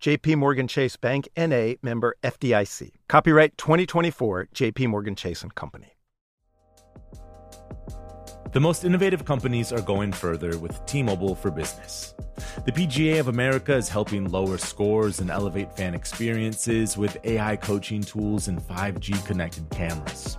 JP Morgan Chase Bank NA member FDIC. Copyright 2024 JP Morgan Chase and Company. The most innovative companies are going further with T-Mobile for Business. The PGA of America is helping lower scores and elevate fan experiences with AI coaching tools and 5G connected cameras.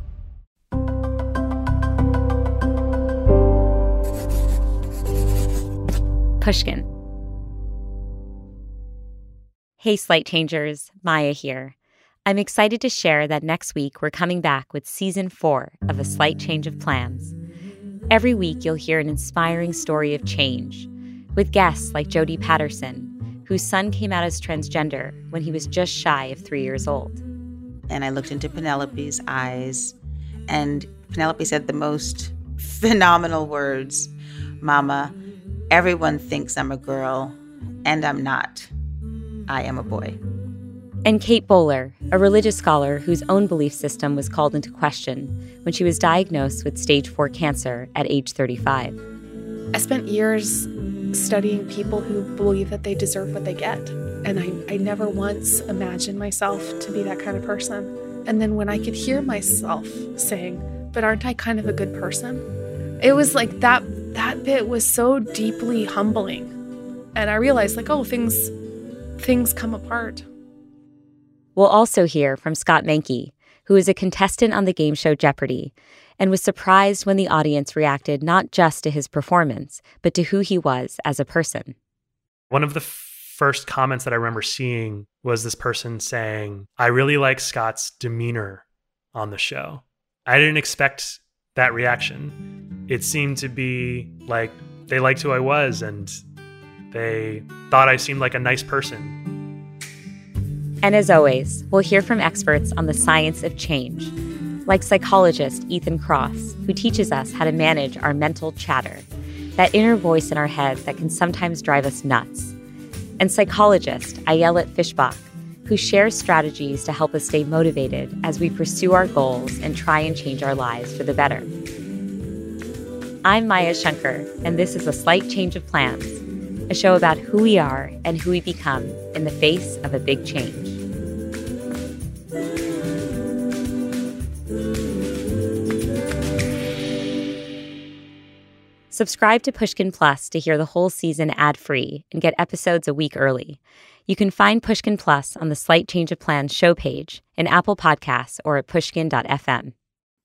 Pushkin. Hey, Slight Changers, Maya here. I'm excited to share that next week we're coming back with season four of A Slight Change of Plans. Every week you'll hear an inspiring story of change with guests like Jodie Patterson, whose son came out as transgender when he was just shy of three years old. And I looked into Penelope's eyes, and Penelope said the most phenomenal words Mama, Everyone thinks I'm a girl, and I'm not. I am a boy. And Kate Bowler, a religious scholar whose own belief system was called into question when she was diagnosed with stage 4 cancer at age 35. I spent years studying people who believe that they deserve what they get. And I, I never once imagined myself to be that kind of person. And then when I could hear myself saying, But aren't I kind of a good person? It was like that that bit was so deeply humbling. And I realized like, oh, things things come apart. We'll also hear from Scott Mankey, who is a contestant on the game show Jeopardy, and was surprised when the audience reacted not just to his performance, but to who he was as a person. One of the first comments that I remember seeing was this person saying, I really like Scott's demeanor on the show. I didn't expect that reaction. It seemed to be like they liked who I was and they thought I seemed like a nice person. And as always, we'll hear from experts on the science of change, like psychologist Ethan Kross, who teaches us how to manage our mental chatter, that inner voice in our heads that can sometimes drive us nuts, and psychologist Ayelet Fishbach, who shares strategies to help us stay motivated as we pursue our goals and try and change our lives for the better. I'm Maya Shankar, and this is A Slight Change of Plans, a show about who we are and who we become in the face of a big change. Subscribe to Pushkin Plus to hear the whole season ad free and get episodes a week early. You can find Pushkin Plus on the Slight Change of Plans show page in Apple Podcasts or at pushkin.fm.